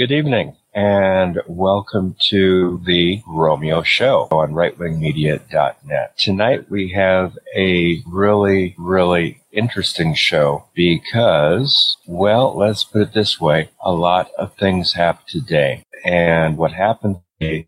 Good evening and welcome to the Romeo Show on rightwingmedia.net. Tonight we have a really, really interesting show because, well, let's put it this way. A lot of things happened today. And what happened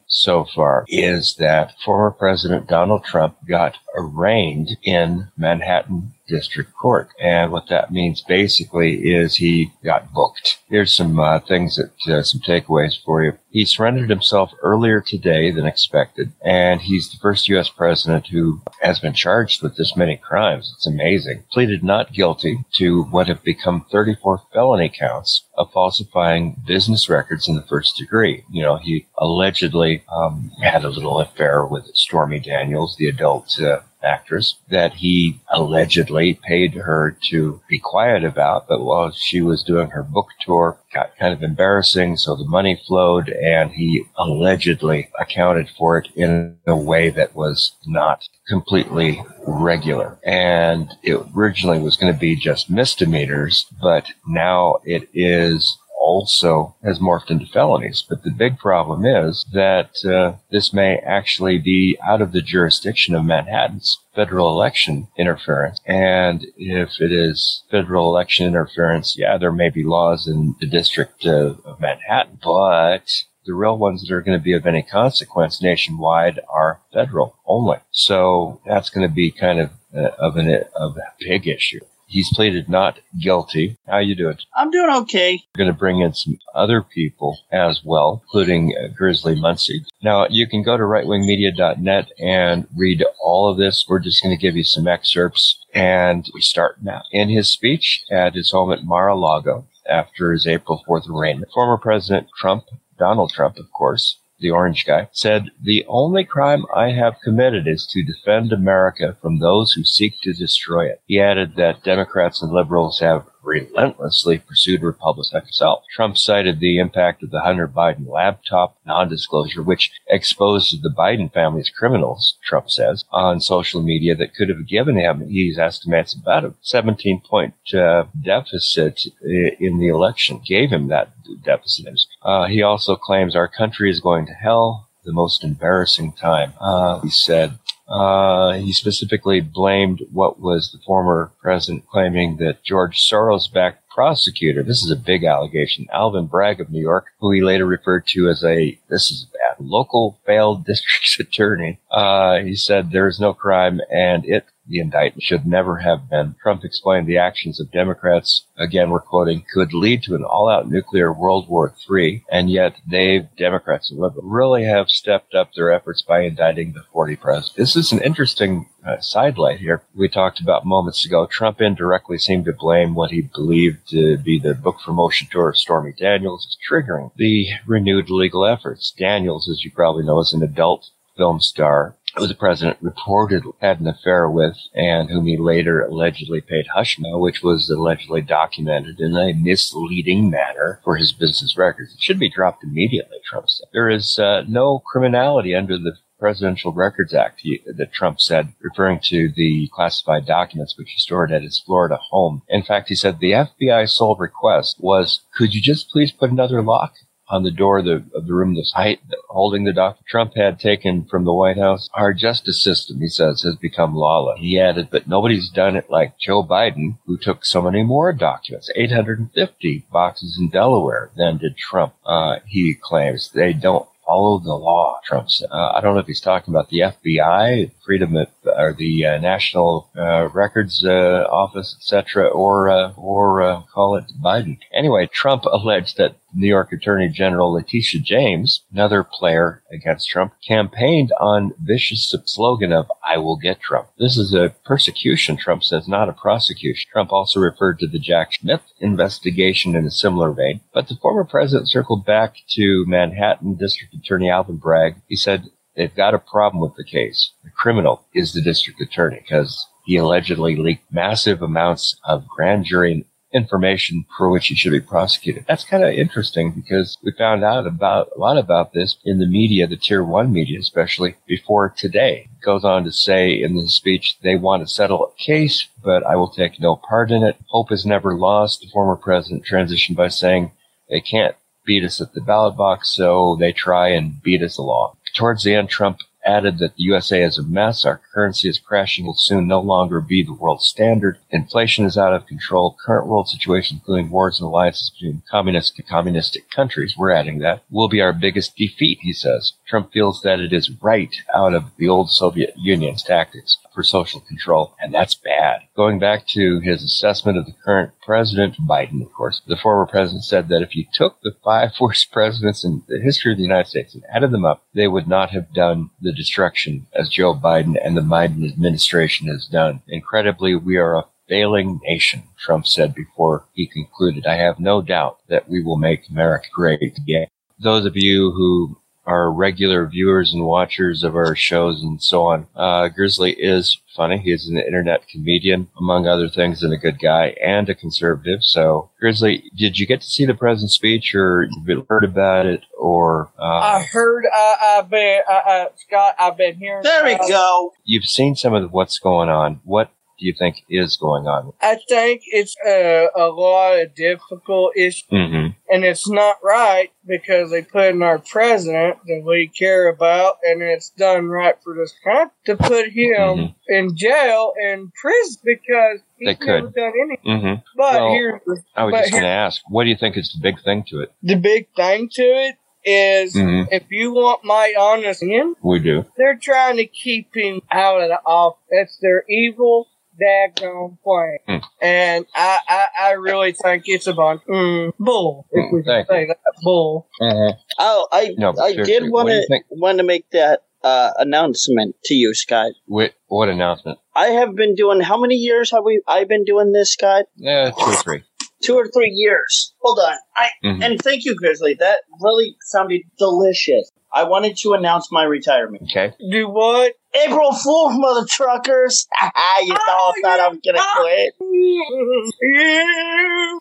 so far is that former President Donald Trump got arraigned in Manhattan District Court. And what that means basically is he got booked. Here's some uh, things that, uh, some takeaways for you. He surrendered himself earlier today than expected, and he's the first U.S. president who has been charged with this many crimes. It's amazing. Pleaded not guilty to what have become 34 felony counts of falsifying business records in the first degree. You know, he allegedly um, had a little affair with Stormy Daniels, the adult uh, actress that he allegedly paid her to be quiet about, but while she was doing her book tour, got kind of embarrassing, so the money flowed, and he allegedly accounted for it in a way that was not completely regular. And it originally was going to be just misdemeanors, but now it is also has morphed into felonies. But the big problem is that uh, this may actually be out of the jurisdiction of Manhattan's federal election interference. And if it is federal election interference, yeah, there may be laws in the district of, Manhattan, but the real ones that are going to be of any consequence nationwide are federal only. So that's going to be kind of uh, of an of a big issue. He's pleaded not guilty. How you doing? I'm doing okay. We're going to bring in some other people as well, including uh, Grizzly Muncie. Now, you can go to rightwingmedia.net and read all of this. We're just going to give you some excerpts, and we start now. In his speech at his home at Mar-a-Lago after his April 4th arraignment, former President Trump, Donald Trump, of course, the orange guy, said, The only crime I have committed is to defend America from those who seek to destroy it. He added that Democrats and liberals have relentlessly pursued Republicans like himself. Trump cited the impact of the Hunter Biden laptop non-disclosure, which exposed the Biden family's criminals, Trump says, on social media that could have given him, he estimates, about a 17 point uh, deficit in the election, gave him that deficit. Uh, he also claims our country is going to hell, the most embarrassing time. Uh, he said, uh, he specifically blamed what was the former president claiming that George Soros backed prosecutor. This is a big allegation. Alvin Bragg of New York, who he later referred to as a, this is bad, local failed district attorney. Uh, he said there is no crime and it the indictment should never have been. Trump explained the actions of Democrats, again, we're quoting, could lead to an all-out nuclear World War III, and yet they, Democrats and liberals, really have stepped up their efforts by indicting the 40 presidents. This is an interesting uh, sidelight here. We talked about moments ago. Trump indirectly seemed to blame what he believed to be the book promotion tour of Stormy Daniels as triggering the renewed legal efforts. Daniels, as you probably know, is an adult film star who the president reportedly had an affair with and whom he later allegedly paid hush money, which was allegedly documented in a misleading manner for his business records. It should be dropped immediately, Trump said. There is uh, no criminality under the Presidential Records Act that Trump said, referring to the classified documents which he stored at his Florida home. In fact, he said the FBI's sole request was, could you just please put another lock on the door of the, of the room this height holding the document Trump had taken from the White House. Our justice system, he says, has become lawless. He added, but nobody's done it like Joe Biden, who took so many more documents, 850 boxes in Delaware than did Trump. Uh, he claims they don't follow the law, Trump said. Uh, I don't know if he's talking about the FBI, Freedom of, or the uh, National uh, Records uh, Office, etc., or uh, or uh, call it Biden. Anyway, Trump alleged that New York Attorney General Letitia James, another player against Trump, campaigned on vicious slogan of "I will get Trump." This is a persecution, Trump says, not a prosecution. Trump also referred to the Jack Smith investigation in a similar vein, but the former president circled back to Manhattan District Attorney Alvin Bragg. He said they've got a problem with the case. The criminal is the district attorney because he allegedly leaked massive amounts of grand jury information for which he should be prosecuted. That's kind of interesting because we found out about a lot about this in the media, the tier one media, especially before today. Goes on to say in the speech they want to settle a case, but I will take no part in it. Hope is never lost. The former president transitioned by saying they can't beat us at the ballot box, so they try and beat us along. Towards the end, Trump added that the USA is a mess, our currency is crashing, will soon no longer be the world standard, inflation is out of control, current world situation, including wars and alliances between communist and communistic countries, we're adding that, will be our biggest defeat, he says. Trump feels that it is right out of the old Soviet Union's tactics for social control, and that's bad. Going back to his assessment of the current president, Biden, of course, the former president said that if you took the five worst presidents in the history of the United States and added them up, they would not have done the destruction as Joe Biden and the Biden administration has done. Incredibly, we are a failing nation, Trump said before he concluded. I have no doubt that we will make America great again. Those of you who are regular viewers and watchers of our shows and so on. Uh, Grizzly is funny. He's an internet comedian, among other things, and a good guy and a conservative. So, Grizzly, did you get to see the president's speech, or you've heard about it, or uh, I heard. Uh, I've been uh, uh, Scott. I've been hearing. There we about go. you've seen some of what's going on? What do you think is going on? I think it's uh, a lot of difficult issues, Mm-hmm. and it's not right because they put in our president that we care about, and it's done right for this country to put him Mhm. in jail and prison because They could. done anything. Mm-hmm. But Well, here's—I was but just going to ask, what do you think is the big thing to it? the big thing to it is Mhm. if you want my honest opinion, We do. they're trying to keep him out of the office. That's their evil daggone plan. Hmm. And I, I, I really think it's a bunch mm, bull, if we Hmm, can thank say that. Bull. Mm-hmm. Oh, I No, I seriously, did want what do you to want to make that uh, announcement to you, Scott. What, what announcement? I have been doing how many years have we? I've been doing this, Scott. Yeah, two or three. Two or three years. Hold on. I Mhm. and thank you, Grizzly. That really sounded delicious. I wanted to announce my retirement. Okay. Do what? April Fool's, mother truckers! you all thought I was gonna quit.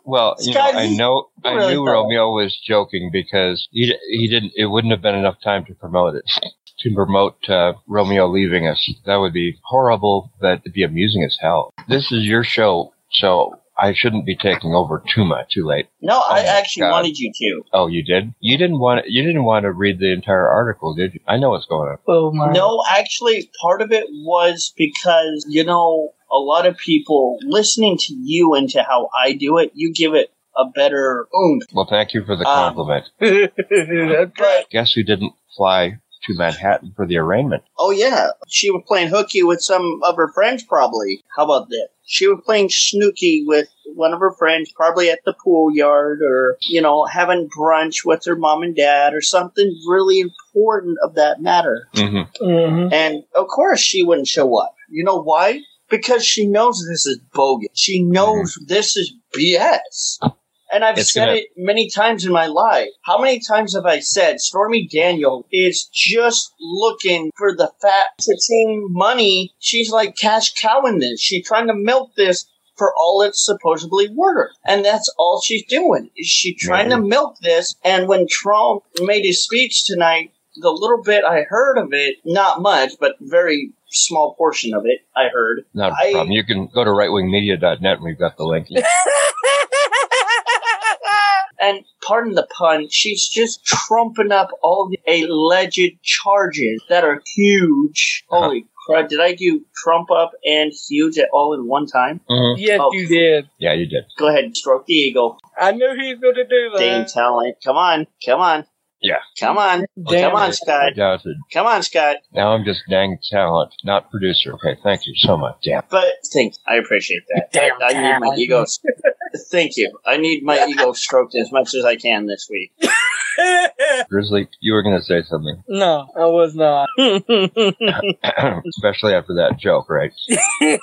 Well, you know, I know, I really knew thought- Romeo was joking because he he didn't. It wouldn't have been enough time to promote it. To promote uh, Romeo leaving us, that would be horrible, but it'd be amusing as hell. This is your show, so I shouldn't be taking over too much. Too late. No, I actually God. wanted you to. Oh, you did? You didn't want you didn't want to read the entire article, did you? I know what's going on. oh my. No, actually, part of it was because, you know, a lot of people listening to you and to how I do it, you give it a better oomph. Well, thank you for the Um, compliment. That's right. Guess who didn't fly to Manhattan for the arraignment? Oh, yeah. She was playing hooky with some of her friends, probably. How about that? She was playing snooky with one of her friends, probably at the pool yard or, you know, having brunch with her mom and dad or something really important of that matter. Mm-hmm. Mhm. And of course she wouldn't show up. You know why? Because she knows this is bogus. She knows this is BS. And I've It's said gonna- it many times in my life. How many times have I said Stormy Daniel is just looking for the fat team money? She's like cash cowing this. She's trying to milk this for all it's supposedly worth. And that's all she's doing. Is she trying to milk this? And when Trump made his speech tonight, the little bit I heard of it, not much, but very small portion of it, I heard. Not a I- problem. You can go to rightwingmedia.net and we've got the link. And pardon the pun, she's just trumping up all the alleged charges that are huge. Uh-huh. Holy crap, did I do trump up and huge at all in one time? Yes, Oh. you did. Yeah, you did. Go ahead, and stroke the eagle. I knew he was going to do Dame that. talent. Come on, come on. Yeah. Come on. Damn come on, it. Scott. Doubted. Come on, Scott. Now I'm just dang talent, not producer. Okay, thank you so much. Damn. But thanks. I appreciate that. Damn I, I need my talent. ego. thank you. I need my ego stroked as much as I can this week. Grizzly, you were going to say something, no, I was not. especially after that joke, right?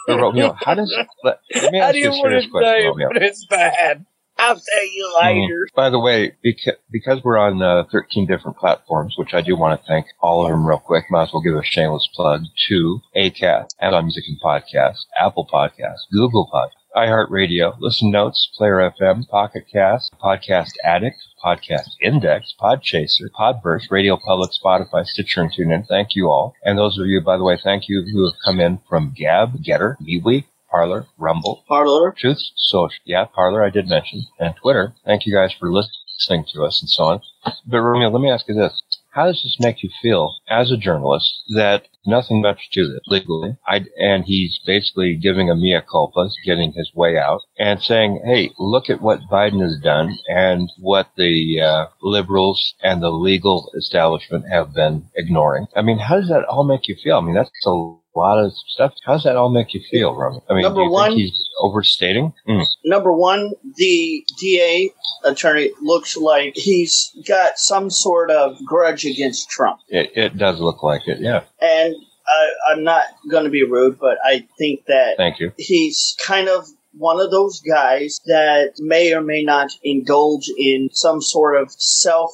But Romeo, how does. Let, let me I ask you a didn't want to serious question, say Romeo. it's bad. I'll tell you later. By the way, because, because we're on uh, 13 different platforms, which I do want to thank all of them real quick, might as well give a shameless plug to ACAST, Amazon Music and Podcast, Apple Podcast, Google Podcast, iHeartRadio, Listen Notes, Player FM, Pocket Cast, Podcast Addict, Podcast Index, Podchaser, Podverse, Radio Public, Spotify, Stitcher, and TuneIn. Thank you all. And those of you, by the way, thank you who have come in from Gab, Gettr, MeWe, Parler, Rumble, Parler. Truth Social, yeah, Parler I did mention, and Twitter. Thank you guys for listening. listening to us and so on. But Romeo, let me ask you this. How does this make you feel as a journalist that nothing much to it legally? I, and he's basically giving a mea culpa, getting his way out, and saying, "Hey, look at what Biden has done and what the uh, liberals and the legal establishment have been ignoring." I mean, how does that all make you feel? I mean, that's a lot of stuff. How does that all make you feel, Roman? I mean, Number do you one- think he's overstating? Mm. Number one, the DA attorney looks like he's got some sort of grudge against Trump. It, it does look like it. Yeah. And I, I'm not going to be rude, but I think that Thank you. he's kind of one of those guys that may or may not indulge in some sort of self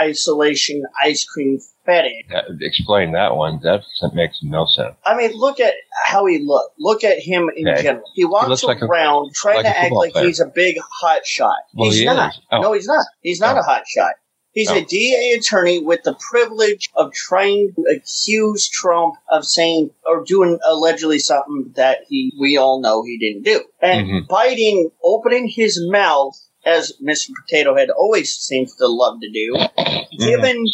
isolation ice cream fetish. That, explain that one. That makes no sense. I mean, look at how he looked. Look at him in Okay. general. He walks looks like a- around trying like to act like player. he's a big hot shot. Well, he's he not. Oh. No, he's not. He's not Oh. a hot shot. He's Oh. a DA attorney with the privilege of trying to accuse Trump of saying or doing allegedly something that he we all know he didn't do. And Mhm. Biden opening his mouth as Mr. Potato Head always seems to love to do, Mm-hmm. given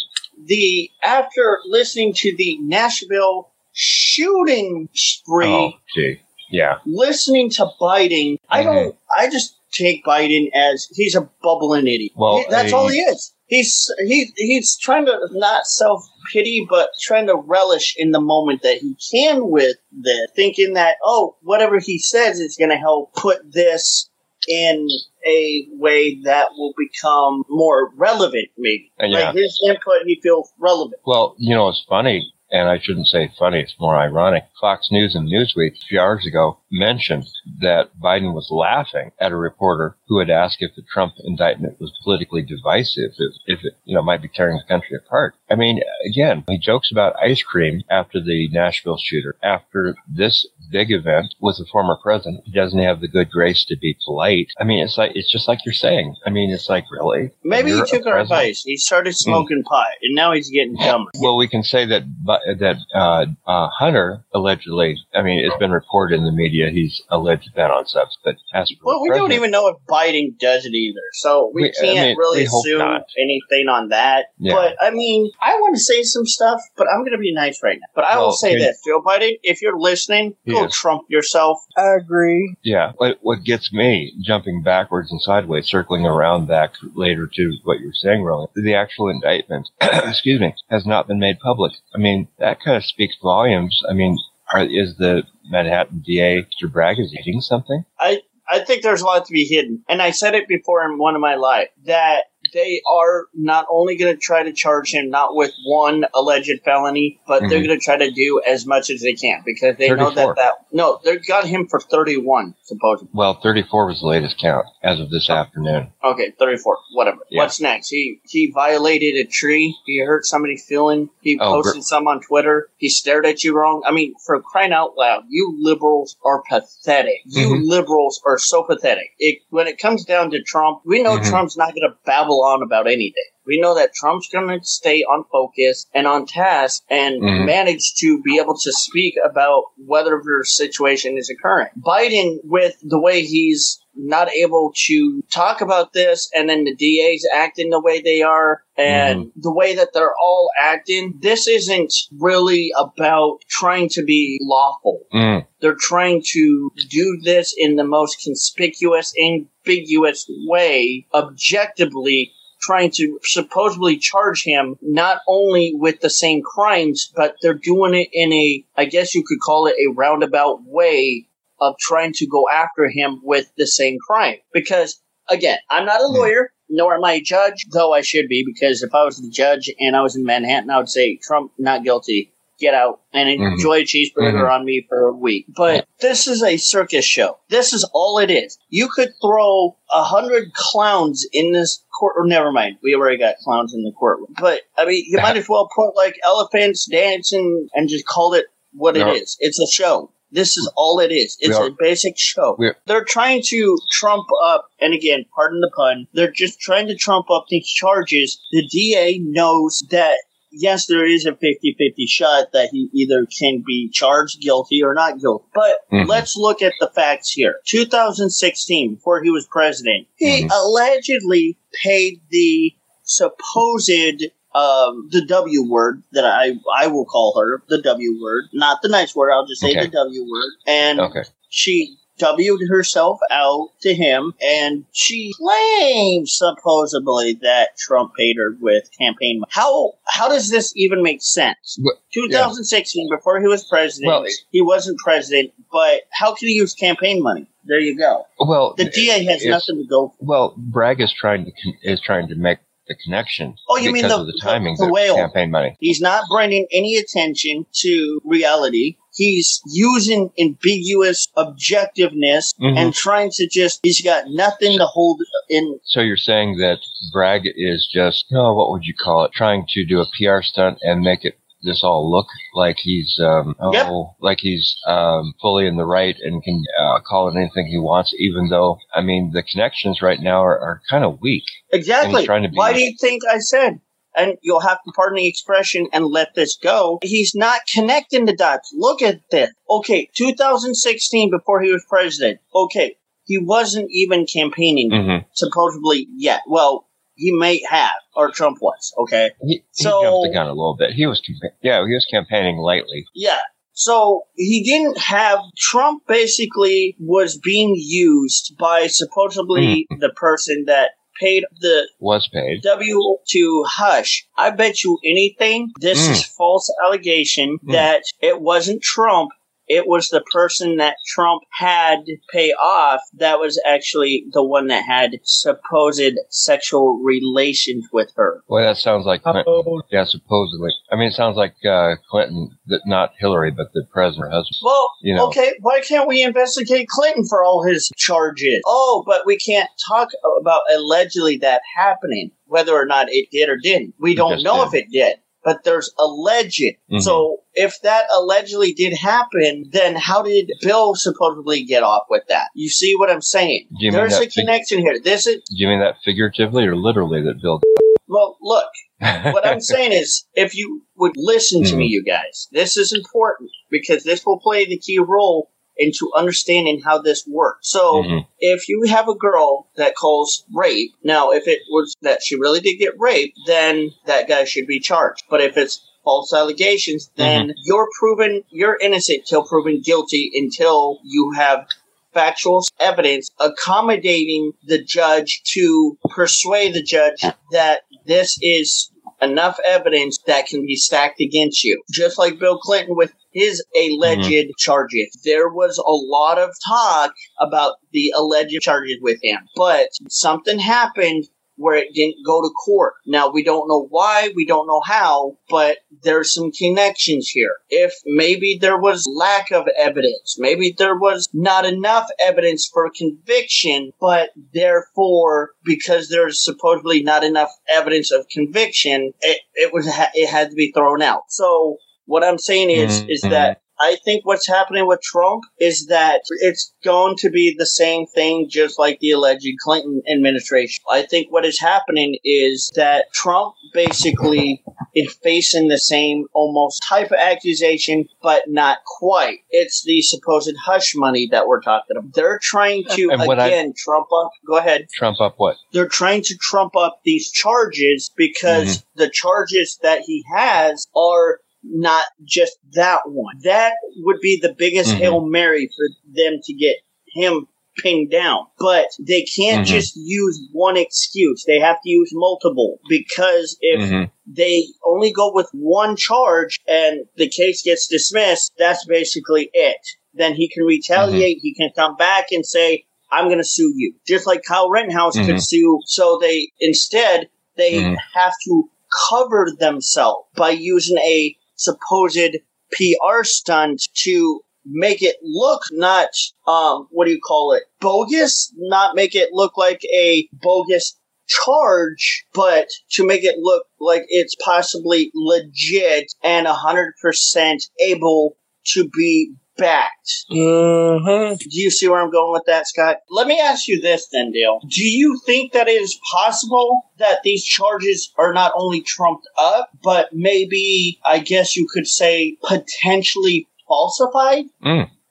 the after listening to the Nashville shooting spree, Oh, gee. Yeah. listening to Biden, I don't. I just take Biden as he's a bubbling idiot. Well, that's uh, all he is. He's he he's trying to not self pity, but trying to relish in the moment that he can with this, thinking that oh, whatever he says is going to help put this in a way that will become more relevant. Maybe Uh, yeah. like his input, he feels relevant. Well, you know, it's funny, and I shouldn't say funny, it's more ironic. Fox News and Newsweek a few hours ago mentioned that Biden was laughing at a reporter who had asked if the Trump indictment was politically divisive, if, if it, you know, might be tearing the country apart. I mean, again, he jokes about ice cream after the Nashville shooter. After this big event with the former president, he doesn't have the good grace to be polite. I mean, it's like, it's just like you're saying. I mean, it's like, really? Maybe he took our advice. He started smoking hmm. pot, and now he's getting dumber. Well, we can say that bu- that uh, uh, Hunter allegedly. I mean, it's been reported in the media he's alleged to been on subs, but as for Well, the we don't even know if Biden does it either, so we, We- can't mean, really we assume not. anything on that. Yeah. But I mean, I want to say some stuff, but I'm going to be nice right now. But I will say this, Joe Biden, if you're listening, go Yes. Trump yourself. I agree. Yeah, what what gets me jumping backwards and sideways, circling around back later to what you're saying, Roland, the actual indictment, excuse me, has not been made public. I mean, that kind of speaks volumes. I mean, are, is the Manhattan DA, Mr. Bragg, is he hiding something? I I think there's a lot to be hidden, and I said it before in one of my live that they are not only going to try to charge him not with one alleged felony, but they're Mhm. going to try to do as much as they can because they know that that no, they got him for 31 supposedly. Well, 34 was the latest count as of this afternoon. Okay, 34, whatever. Yeah. What's next? He he violated a tree. He hurt somebody's feeling. He Oh, posted some on Twitter. He stared at you wrong. I mean, for crying out loud, you liberals are pathetic. You Mhm. liberals are so pathetic. It, when it comes down to Trump, we know Mhm. Trump's not going to babble on about anything. We know that Trump's going to stay on focus and on task and Mhm. manage to be able to speak about whatever situation is occurring. Biden, with the way he's not able to talk about this and then the DAs acting the way they are and the way that they're all acting, this isn't really about trying to be lawful. Mm. They're trying to do this in the most conspicuous, ambiguous way, objectively trying to supposedly charge him not only with the same crimes, but they're doing it in a, I guess you could call it a roundabout way of trying to go after him with the same crime. Because, again, I'm not a Hmm. lawyer, nor am I a judge, though I should be, because if I was the judge and I was in Manhattan, I would say, Trump, not guilty. Get out and Mhm. enjoy a cheeseburger Mhm. on me for a week. But this is a circus show. This is all it is. You could throw a hundred clowns in this court. Or never mind, we already got clowns in the courtroom. But I mean, you might as well put like elephants dancing and just call it what No. it is. It's a show. This is all it is. It's are- a basic show. They're trying to trump up, and again, pardon the pun, they're just trying to trump up these charges. The DA knows that yes, there is a 50 50 shot that he either can be charged guilty or not guilty. But Mhm. let's look at the facts here. 2016, before he was president, he Mhm. allegedly paid the supposed um, the W word that I I will call her the W word, not the nice word. I'll just say Okay. the W word, and Okay. she W'd herself out to him, and she claims supposedly that Trump paid her with campaign money. How how does this even make sense? Wh- 2016, before he was president, Well- he wasn't president, but how can he use campaign money? There you go. Well, The DA has nothing to go. For. Well, Bragg is trying to is trying to make the connection. Oh, you mean the- of the the- timing the of whale. campaign money? He's not bringing any attention to reality. He's using ambiguous objectiveness Mhm. and trying to just. He's got nothing to hold in So you're saying that Bragg is just oh, what would you call it? Trying to do a PR stunt and make it this all look like he's um oh like he's um fully in the right and can uh, call it anything he wants, even though I mean the connections right now are, are kind of weak. Exactly. trying to be- Why do you think I said? And you'll have to pardon the expression and let this go. He's not connecting the dots. Look at this. Okay, 2016, before he was president. Okay, he wasn't even campaigning Mm-hmm. supposedly yet. Well, he may have, or Trump was. Okay, He, he So- jumped the gun a little bit. He was yeah, he was campaigning lightly. yeah. So he didn't have Trump. Basically, was being used by supposedly the person that paid the Was paid. W to Hush. I bet you anything this Mm. is false allegation Mm. that it wasn't Trump. It was the person that Trump had pay off that was actually the one that had supposed sexual relations with her. Well, that sounds like Clinton. Oh, Yeah, supposedly. I mean, it sounds like uh, Clinton, not Hillary, but the president, husband. Well, You know. okay, why can't we investigate Clinton for all his charges? Oh, but we can't talk about allegedly that happening, whether or not it did or didn't. We don't know did. if it did, but there's alleged. Mhm. So if that allegedly did happen, then how did Bill supposedly get off with that? You see what I'm saying? Do you mean There's a connection here. This is Do you mean that figuratively or literally that Bill? well, look. what I'm saying is, if you would listen to me, Mhm. you guys, this is important because this will play the key role into understanding how this works. So, Mhm. if you have a girl that calls rape, now if it was that she really did get raped, then that guy should be charged. But if it's false allegations, then you're proven you're innocent till proven guilty until you have factual evidence accommodating the judge to persuade the judge that this is enough evidence that can be stacked against you. Just like Bill Clinton with his alleged mm-hmm. charges. There was a lot of talk about the alleged charges with him, but something happened where it didn't go to court. Now we don't know why, we don't know how, but there's some connections here. If maybe there was lack of evidence, maybe there was not enough evidence for conviction, but therefore, because there's supposedly not enough evidence of conviction, it, it was it had to be thrown out. So what I'm saying is is Mhm. that I think what's happening with Trump is that it's going to be the same thing, just like the alleged Clinton administration. I think what is happening is that Trump basically is facing the same almost type of accusation, but not quite. It's the supposed hush money that we're talking about. They're trying to, what I- again, Trump up. Go ahead Trump up what? they're trying to trump up these charges because Mm-hmm. the charges that he has are not just that one. That would be the biggest Mhm. Hail Mary for them to get him pinned down. But they can't Mhm. just use one excuse. They have to use multiple because if Mhm. they only go with one charge and the case gets dismissed, that's basically it. Then he can retaliate. He can come back and say, I'm going to sue you. Just like Kyle Rittenhouse could Mhm. sue. So they, instead, they Mhm. have to cover themselves by using a supposed PR stunt to make it look not, um, what do you call it? Bogus? Not make it look like a bogus charge, but to make it look like it's possibly legit and 100% able to be backed. Mm-hmm. Do you see where I'm going with that, Scott? Let me ask you this then, Dale. Do you think that it is possible that these charges are not only trumped up, but maybe, I guess you could say, potentially falsified?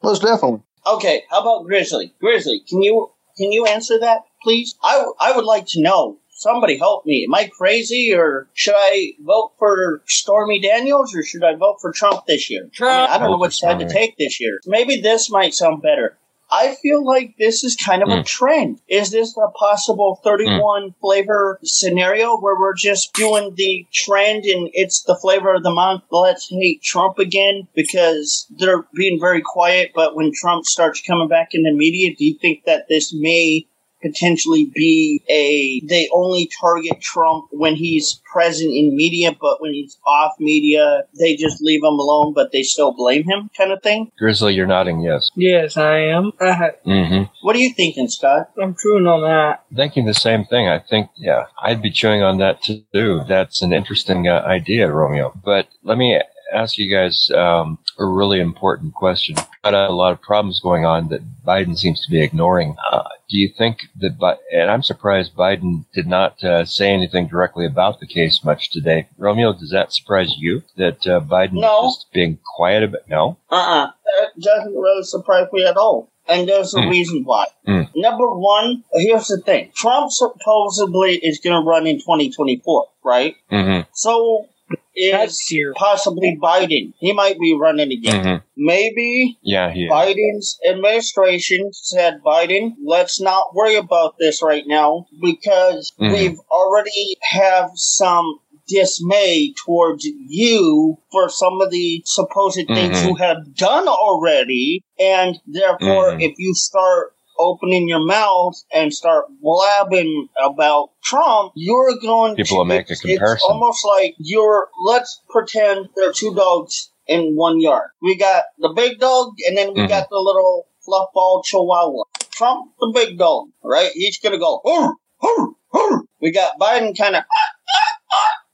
Most definitely. Okay, how about Grizzly? Grizzly, can you can you answer that, please? I, w- I would like to know. Somebody help me. Am I crazy, or should I vote for Stormy Daniels, or should I vote for Trump this year? I, mean, I don't know which side to take this year. Maybe this might sound better. I feel like this is kind of a Mm. trend. Is this a possible 31 flavor scenario where we're just doing the trend and it's the flavor of the month? Let's hate Trump again because they're being very quiet. But when Trump starts coming back in the media, do you think that this may potentially be a they only target Trump when he's present in media, but when he's off media, they just leave him alone, but they still blame him, kind of thing? Grizzly, you're nodding yes. Yes, I am. I Mm-hmm. What are you thinking, Scott? I'm chewing on that. Thinking the same thing. I think, yeah, I'd be chewing on that too. That's an interesting uh, idea, Romeo. But let me ask you guys um, a really important question. Got a lot of problems going on that Biden seems to be ignoring. Uh, do you think that, Bi- and I'm surprised Biden did not uh, say anything directly about the case much today. Romeo, does that surprise you that uh, Biden No. is just being quiet about? No. Uh-uh. That doesn't really surprise me at all. And there's a Hmm. reason why. Hmm. Number one, here's the thing. Trump supposedly is going to run in 2024, right? Mm-hmm. So is possibly Biden. He might be running again. Mm-hmm. Maybe Yeah, he is. Biden's administration said, Biden, let's not worry about this right now because Mhm. we've already have some dismay towards you for some of the supposed things Mhm. you have done already. And therefore, Mhm. if you start opening your mouth and start blabbing about Trump, you're going People to will make a comparison. It's almost like you're let's pretend there are two dogs in one yard. We got the big dog and then we Mhm. got the little fluff ball chihuahua. Trump the big dog, right? He's gonna go "Hur, hur, hur." We got Biden kind of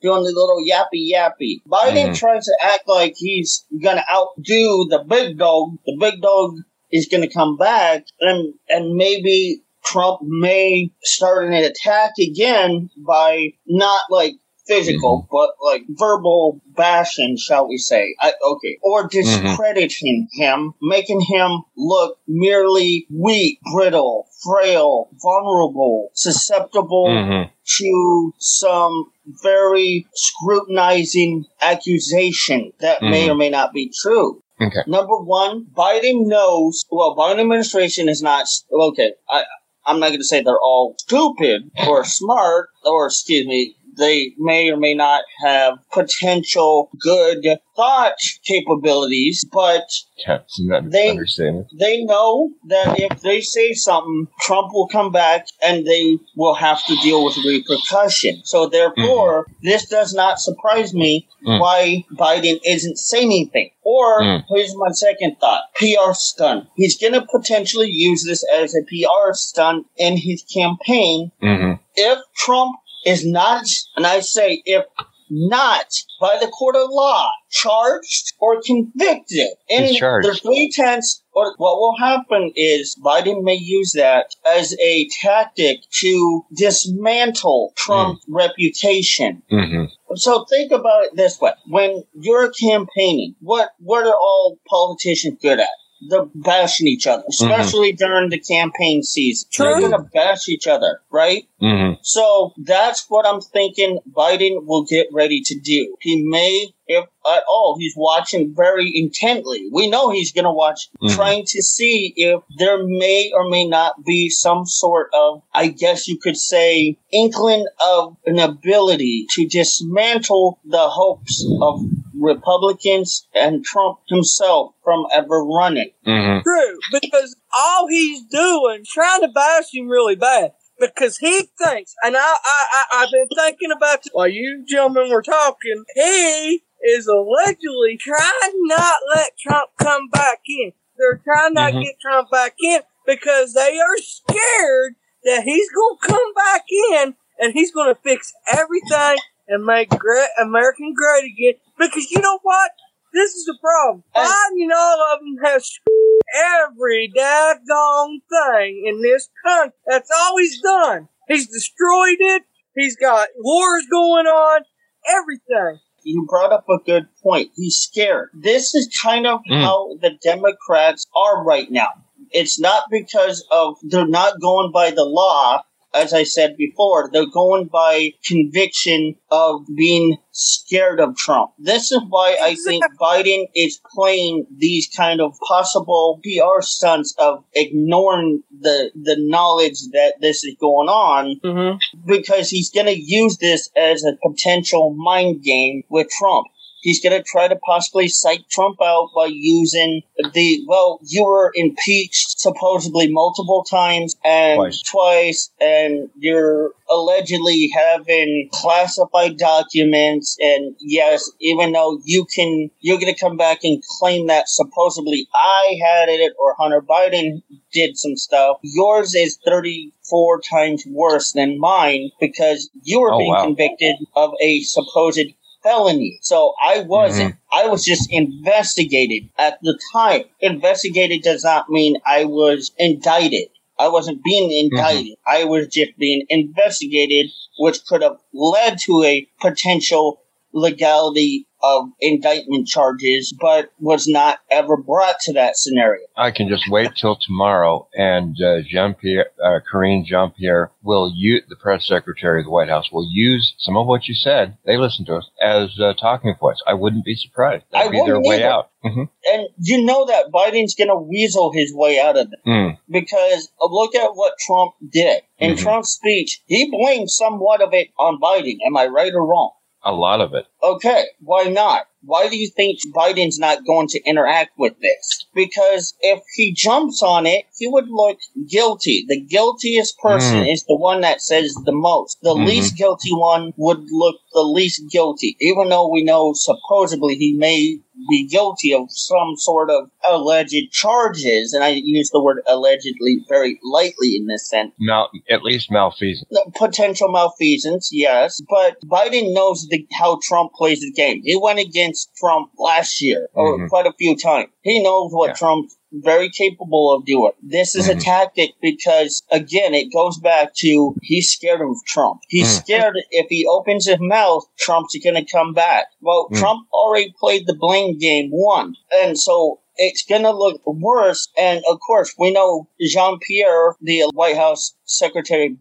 doing the little yappy yappy. Biden Mhm. tries to act like he's gonna outdo the big dog. The big dog is gonna come back and and maybe Trump may start an attack again by not like physical, mm-hmm. but like verbal bashing, shall we say. I, okay. Or mm-hmm. discrediting him, making him look merely weak, brittle, frail, vulnerable, susceptible Mm-hmm. to some very scrutinizing accusation that may or mm-hmm. may not be true. Okay. Number one, Biden knows. Well, Biden administration is not okay. I I'm not going to say they're all stupid or smart, or excuse me, they may or may not have potential good thought capabilities, but Yeah, it's an They- understatement. they know that if they say something, Trump will come back and they will have to deal with repercussion. So therefore, this does not surprise me Mm. why Biden isn't saying anything. Or Mm. here's my second thought: PR stunt. He's going to potentially use this as a PR stunt in his campaign Mm-hmm. if Trump is not, and I say if not by the court of law, charged or convicted in the three tenths, or what will happen is Biden may use that as a tactic to dismantle Trump's reputation. Mm-hmm. So think about it this way: when you're campaigning, what what are all politicians good at? They're bashing each other, especially during the campaign season. They're gonna bash each other, right? Mm-hmm. So that's what I'm thinking Biden will get ready to do. He may, if at all, he's watching very intently. We know he's going to watch, Mhm. trying to see if there may or may not be some sort of, I guess you could say, inkling of an ability to dismantle the hopes of Republicans and Trump himself from ever running. Mm-hmm. True, because all he's doing, trying to bash him really bad, because he thinks, and I, I, I I've been thinking about this while you gentlemen were talking. He is allegedly trying not let Trump come back in. They're trying not Mhm. get Trump back in because they are scared that he's going to come back in and he's going to fix everything and make great American great again. Because you know what? This is the problem. Biden and all of them have screwed every daggone thing in this country. That's all he's done. He's destroyed it. He's got wars going on. Everything. you brought up a good point. He's scared. This is kind of Mm. how the Democrats are right now. It's not because of they're not going by the law, as I said before. They're going by conviction of being scared of Trump. This is why I think Biden is playing these kind of possible PR stunts of ignoring the the knowledge that this is going on Mm-hmm. because he's going to use this as a potential mind game with Trump. He's going to try to possibly psych Trump out by using the, well, you were impeached supposedly multiple times and Twice. twice, and you're allegedly having classified documents. And yes, even though you can, you're going to come back and claim that supposedly I had it or Hunter Biden did some stuff. Yours is 34 times worse than mine because you were Oh, being wow. convicted of a supposed felony. So I wasn't. Mm-hmm. I was just investigated at the time. Investigated does not mean I was indicted. I wasn't being Mm-hmm. indicted. I was just being investigated, which could have led to a potential legality of indictment charges, but was not ever brought to that scenario. I can just wait till tomorrow, and uh, Jean Pierre, uh, Karine Jean Pierre will use the press secretary of the White House will use some of what you said. They listen to us as uh, talking points. I wouldn't be surprised. That'd I be their way either. out. hmm And you know that Biden's going to weasel his way out of it. Mm. because look at what Trump did. In Mhm. Trump's speech, he blamed somewhat of it on Biden. Am I right or wrong? A lot of it. Okay, why not? Why do you think Biden's not going to interact with this? Because if he jumps on it, he would look guilty. The guiltiest person Mm. is the one that says the most. The Mhm. least guilty one would look the least guilty, even though we know supposedly he may be guilty of some sort of alleged charges. And I use the word allegedly very lightly in this sense Mal- at least malfeasance. potential malfeasance, yes, but Biden knows the, how Trump plays the game. He went against Trump last year, or Mhm. quite a few times. He knows what Yeah. Trump's very capable of doing. This is a Mhm. tactic because, again, it goes back to he's scared of Trump. He's Mm. scared if he opens his mouth, Trump's going to come back. Well, Mm. Trump already played the blame game one, and so it's gonna look worse. And of course, we know Jean Pierre, the White House Secretary,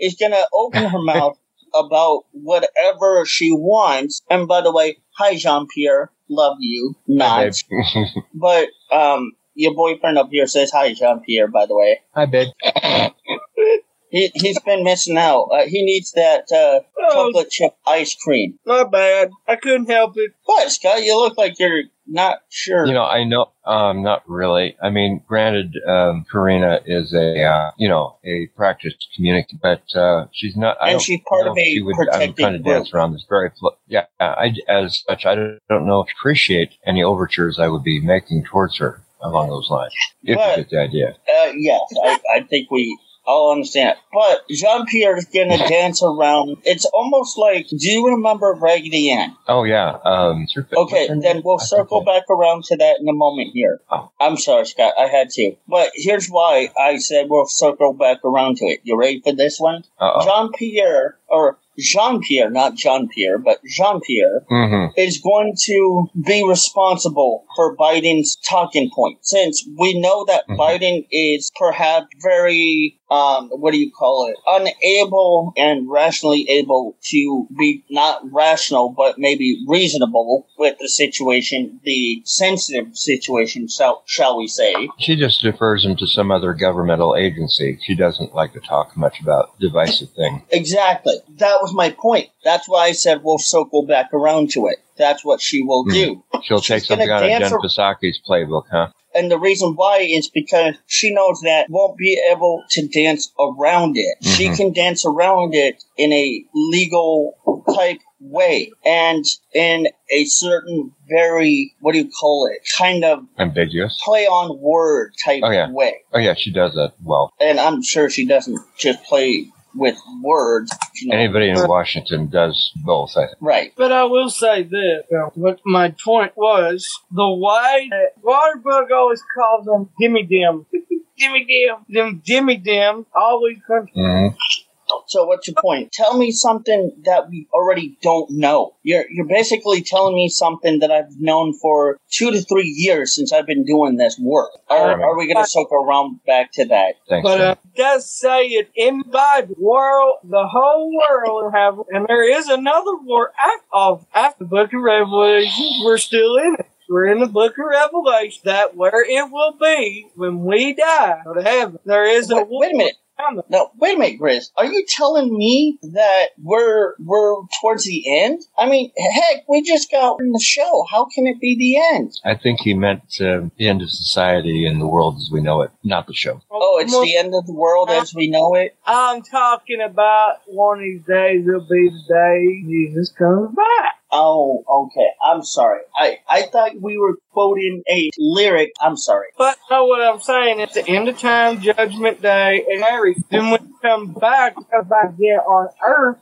is gonna open her mouth about whatever she wants. And by the way, hi Jean Pierre, love you, not. But um, your boyfriend up here says hi Jean Pierre. By the way, Hi, babe. He he's been missing out. Uh, he needs that uh, Oh, chocolate chip ice cream. my bad. I couldn't help it. What, Scott? You look like you're not sure. You know, I know, um, not really. I mean, granted, um, Karina is a, uh, you know, a practiced communicator, but, uh, she's not, I And don't she's part know of if a she would, I'm trying to dance around this very, fl- yeah, I, as such, I don't, don't know, appreciate any overtures I would be making towards her along those lines. If But- you get the idea. Uh, yes, I, I think we all understand. But Jean Pierre is gonna dance around. It's almost like, do you remember Raggedy Ann? Oh, yeah, um, Okay, then we'll I circle back around to that in a moment here. Oh. I'm sorry, Scott, I had to. But here's why I said we'll circle back around to it. You ready for this one? Jean Pierre, or Jean Pierre, not John Pierre, but Jean Pierre, Mm-hmm. is going to be responsible for Biden's talking point. Since we know that Mhm. Biden is perhaps very, um, what do you call it, unable and rationally able to be not rational, but maybe reasonable with the situation, the sensitive situation, shall, shall we say. She just defers him to some other governmental agency. She doesn't like to talk much about divisive things. Exactly. That was my point. That's why I said we'll circle back around to it. That's what she will Mhm. do. She'll She's take something out of Jen Psaki's playbook, huh? And the reason why is because she knows that won't be able to dance around it. She Mhm. can dance around it in a legal type way and in a certain very, what do you call it, kind of Ambiguous. play on word type Oh, yeah. way. Oh yeah, she does that well. And I'm sure she doesn't just play with words. You know. Anybody in Washington does both, I think. Right. But I will say this. uh, What my point was, the way that Waterbug always calls them dimmy dim. dimmy dim. Them dimmy dim always come. Mhm. So what's your point? Tell me something that we already don't know. You're you're basically telling me something that I've known for two to three years since I've been doing this work. Are, Right. are we going to circle around back to that? Thanks. But Jim. uh, it does say it in the world, the whole world have, and there is another war after, of, after the book of Revelation. We're still in it. We're in the book of Revelation. That where it will be when we die, go to heaven. There is a Wait, war. wait a minute. Coming. No, wait a minute, Grizz. Are you telling me that we're we're towards the end? I mean, heck, we just got in the show. How can it be the end? I think he meant uh, the end of society and the world as we know it, not the show. Oh, it's the end of the world as we know it. I'm talking about one of these days will be the day Jesus comes back. Oh, okay. I'm sorry. I I thought we were quoting a lyric. I'm sorry. But know what I'm saying? It's the end of time, judgment day, and everything. Then when you come back, come back again on earth,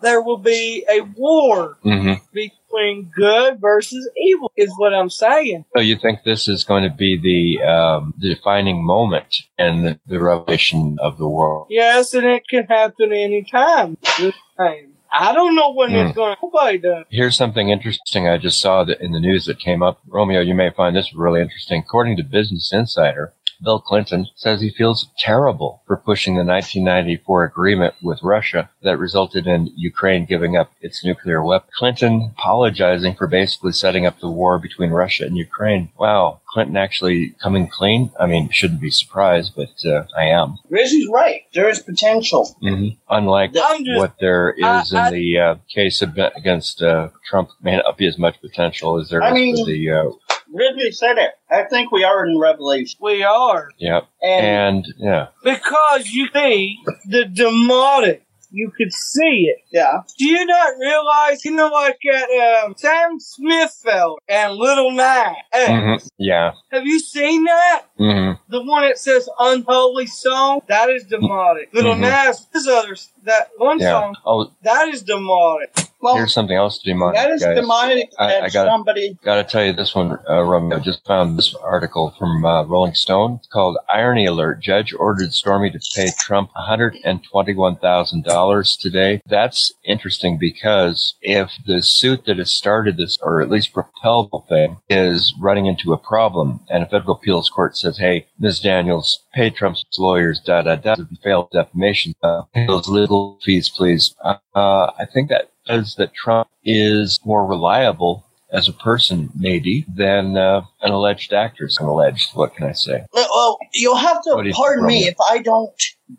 there will be a war hmm between good versus evil, is what I'm saying. So you think this is going to be the, um, the defining moment in the, the revelation of the world? Yes, and it can happen anytime. Just saying. I don't know when it's hmm. going to. Nobody does. Here's something interesting I just saw that in the news that came up. Romeo, you may find this really interesting. According to Business Insider, Bill Clinton says he feels terrible for pushing the 1994 agreement with Russia that resulted in Ukraine giving up its nuclear weapon. Clinton apologizing for basically setting up the war between Russia and Ukraine. Wow. Clinton actually coming clean? I mean, shouldn't be surprised, but uh, I am. Rizzy's right. There is potential. hmm Unlike just. what there is I- in the uh, case against uh, Trump, may not be as much potential as there is I mean- for the uh, Ridley said it. I think we are in Revelation. We are. yeah, And, and yeah, Because you see the demonic. You could see it. yeah. Do you not realize, you know, like at um, Sam Smith fell and Little Nine? Hey, Mhm. yeah, Have you seen that? hmm The one that says "Unholy Song" that is demonic. Little Mhm. Nas, his other that one yeah. song Oh, that is demonic. Well, here's something else demonic, that is guys. demonic I- I got it. somebody. Got to tell you this one, uh, Romeo. Just found this article from uh, Rolling Stone. It's called "Irony Alert." Judge ordered Stormy to pay Trump one hundred and twenty-one thousand dollars today. That's interesting because if the suit that has started this, or at least propelled the thing, is running into a problem, and a federal appeals court says, "Hey, Ms. Daniels, pay Trump's lawyers, da da da, if you failed defamation, uh, pay those legal fees, please." Uh, uh, I think that says that Trump is more reliable as a person, maybe, than uh, an alleged actor. So alleged. What can I say? Well, you'll have to do pardon me if I don't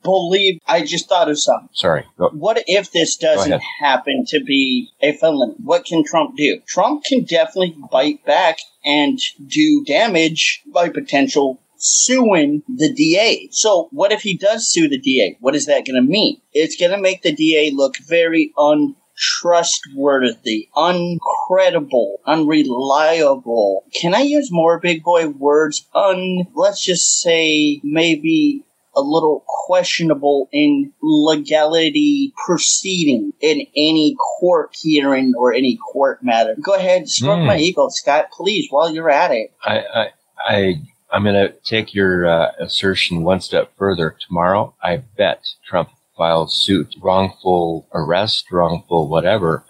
believe. I just thought of something. Sorry. Go. What if this doesn't happen to be a felony? What can Trump do? Trump can definitely bite back and do damage by potential suing the DA. So what if he does sue the DA? What is that going to mean? It's going to make the DA look very untrustworthy, uncredible, unreliable. Can I use more big boy words? Un, let's just say maybe a little questionable in legality proceeding in any court hearing or any court matter. Go ahead, stroke Hmm. my ego, Scott, please, while you're at it. I, I, I, I'm going to take your uh, assertion one step further. Tomorrow, I bet Trump files suit, wrongful arrest, wrongful whatever,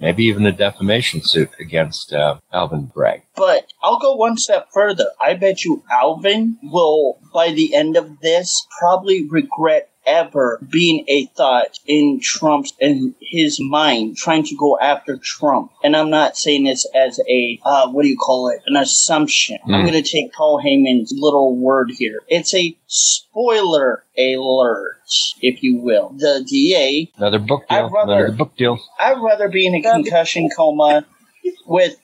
maybe even a defamation suit against uh, Alvin Bragg. But I'll go one step further. I bet you Alvin will, by the end of this, probably regret ever being a thought in Trump's in his mind trying to go after Trump. And I'm not saying this as a uh, what do you call it? An assumption. I'm Hmm. going to take Paul Heyman's little word here. It's a spoiler alert, if you will. The DA Another book I'd deal. rather- Another book deal. I'd rather be in a concussion coma with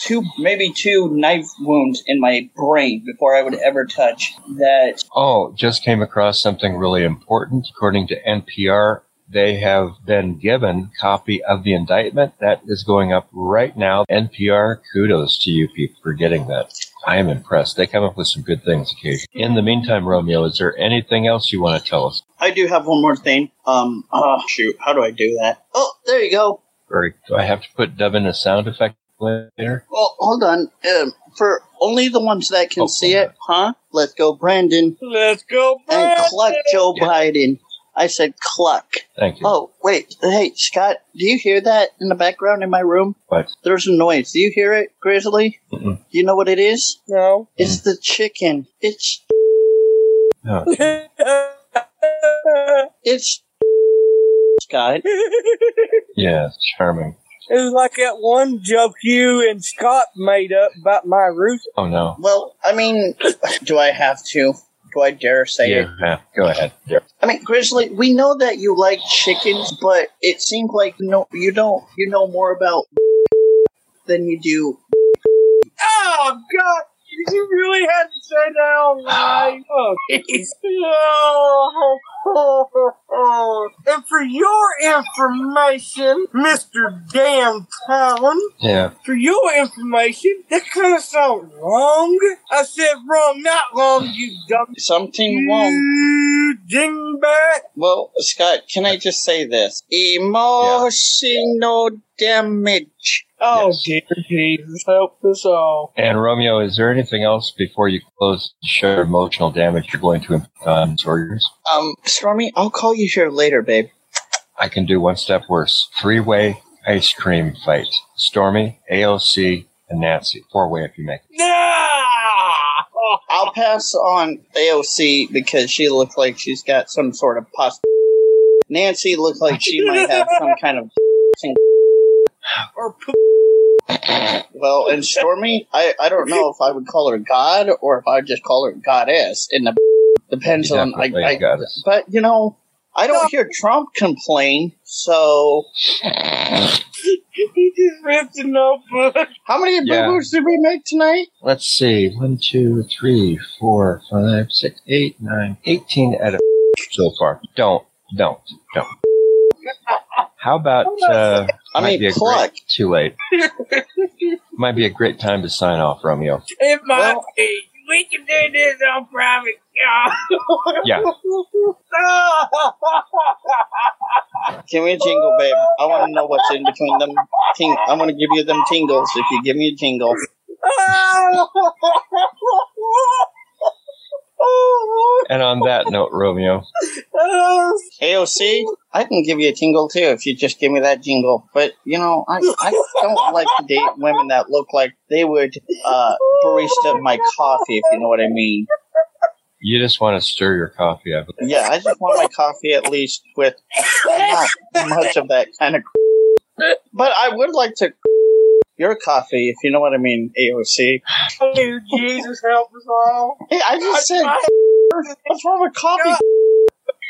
two, maybe two knife wounds in my brain before I would ever touch that. Oh, just came across something really important. According to NPR, they have been given copy of the indictment that is going up right now. NPR, kudos to you people for getting that. I am impressed. They come up with some good things occasionally. In the meantime, Romeo, is there anything else you want to tell us? I do have one more thing. Um, oh shoot, how do I do that? Oh, there you go. Or do I have to put dub in a sound effect later? Well, hold on. Um, for only the ones that can Oh, see it, huh? Let's go, Brandon, Let's go, and cluck Joe Yeah. Biden. I said cluck. Thank you. Oh, wait. Hey, Scott, do you hear that in the background in my room? What? There's a noise. Do you hear it, Grizzly? Mm-mm. Do you know what it is? No. It's the chicken. It's Oh, it's Scott. yeah, charming. It was like that one joke you and Scott made up about my rooster. Oh no. Well, I mean, do I have to? Do I dare say it? Yeah, yeah, go ahead. Yeah. I mean, Grizzly, we know that you like chickens, but it seems like no, you don't. You know more about than you do. Oh God! You really had to say that online. Oh, oh. and for your information, Mister Dan Talon, Yeah. for your information, that kind of sounds wrong. I said wrong, not wrong. You dumb. Something wrong. You dingbat. Well, Scott, can I just say this? Emotional damage. Oh Yes. dear Jesus, help us all. And Romeo, is there anything else before you close the show? Emotional damage you're going to inflict on Sawyer's? Um, Stormy, I'll call you here later, babe. I can do one step worse. Three way ice cream fight. Stormy, AOC, and Nancy. Four way if you make it. Ah! I'll pass on AOC because she looks like she's got some sort of pus. Nancy looks like she might have some kind of. Or poop. Well, and Stormy, I, I don't know if I would call her God or if I would just call her goddess. In the depends on. I, I, goddess. but you know, I don't hear Trump complain. So, he just ripped a notebook. how many Yeah. boo boos did we make tonight? Let's see. One, two, three, four, five, six, eight, nine, eighteen out of so far. Don't, don't, don't. How about, uh, I might mean, be a pluck. great, too late. Might be a great time to sign off, Romeo. It might Well- be. We can do this on private. Yeah. Give me a jingle, babe. I want to know what's in between them. Ting- I want to give you them tingles if you give me a jingle. And on that note, Romeo, AOC, I can give you a tingle too if you just give me that jingle. But you know, I I don't like to date women that look like they would uh, barista my coffee, if you know what I mean. you just want to stir your coffee up. Yeah, I just want my coffee at least with not much of that kind of. But I would like to your coffee, if you know what I mean, AOC. Oh, Jesus, help us all. Hey, I just said, what's wrong with coffee?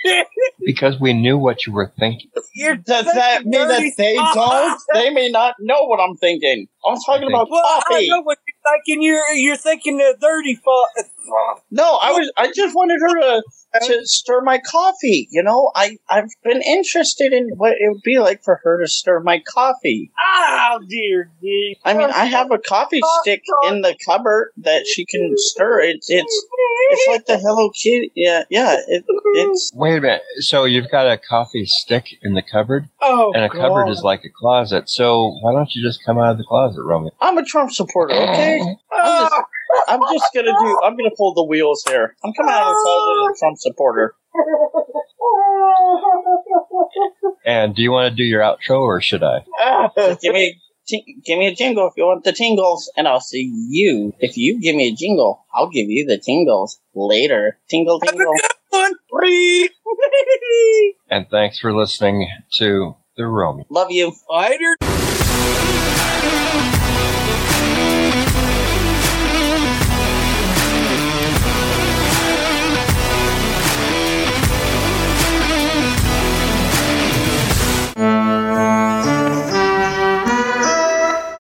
Because we knew what you were thinking. You're Does that mean that they thought. don't? They may not know what I'm thinking. I'm talking think- about Well, I know what you're thinking. You're you're thinking the dirty fuck. No, I was. I just wanted her to to stir my coffee. You know, I I've been interested in what it would be like for her to stir my coffee. Oh dear, dear. I mean, I have a coffee stick in the cupboard that she can stir. It's it's it's like the Hello Kitty. Yeah, yeah. It, it's Wait a minute. So you've got a coffee stick in the cupboard, Oh, and a cupboard is like a closet. So why don't you just come out of the closet, Romeo? I'm a Trump supporter. Okay, I'm just gonna do. I'm gonna pull the wheels here. I'm coming out of the closet as a Trump supporter. And do you want to do your outro, or should I? Just give me ti- give me a jingle if you want the tingles, and I'll see you. If you give me a jingle, I'll give you the tingles later. Tingle, tingle. one. And thanks for listening to the Romeo. Love you. Later.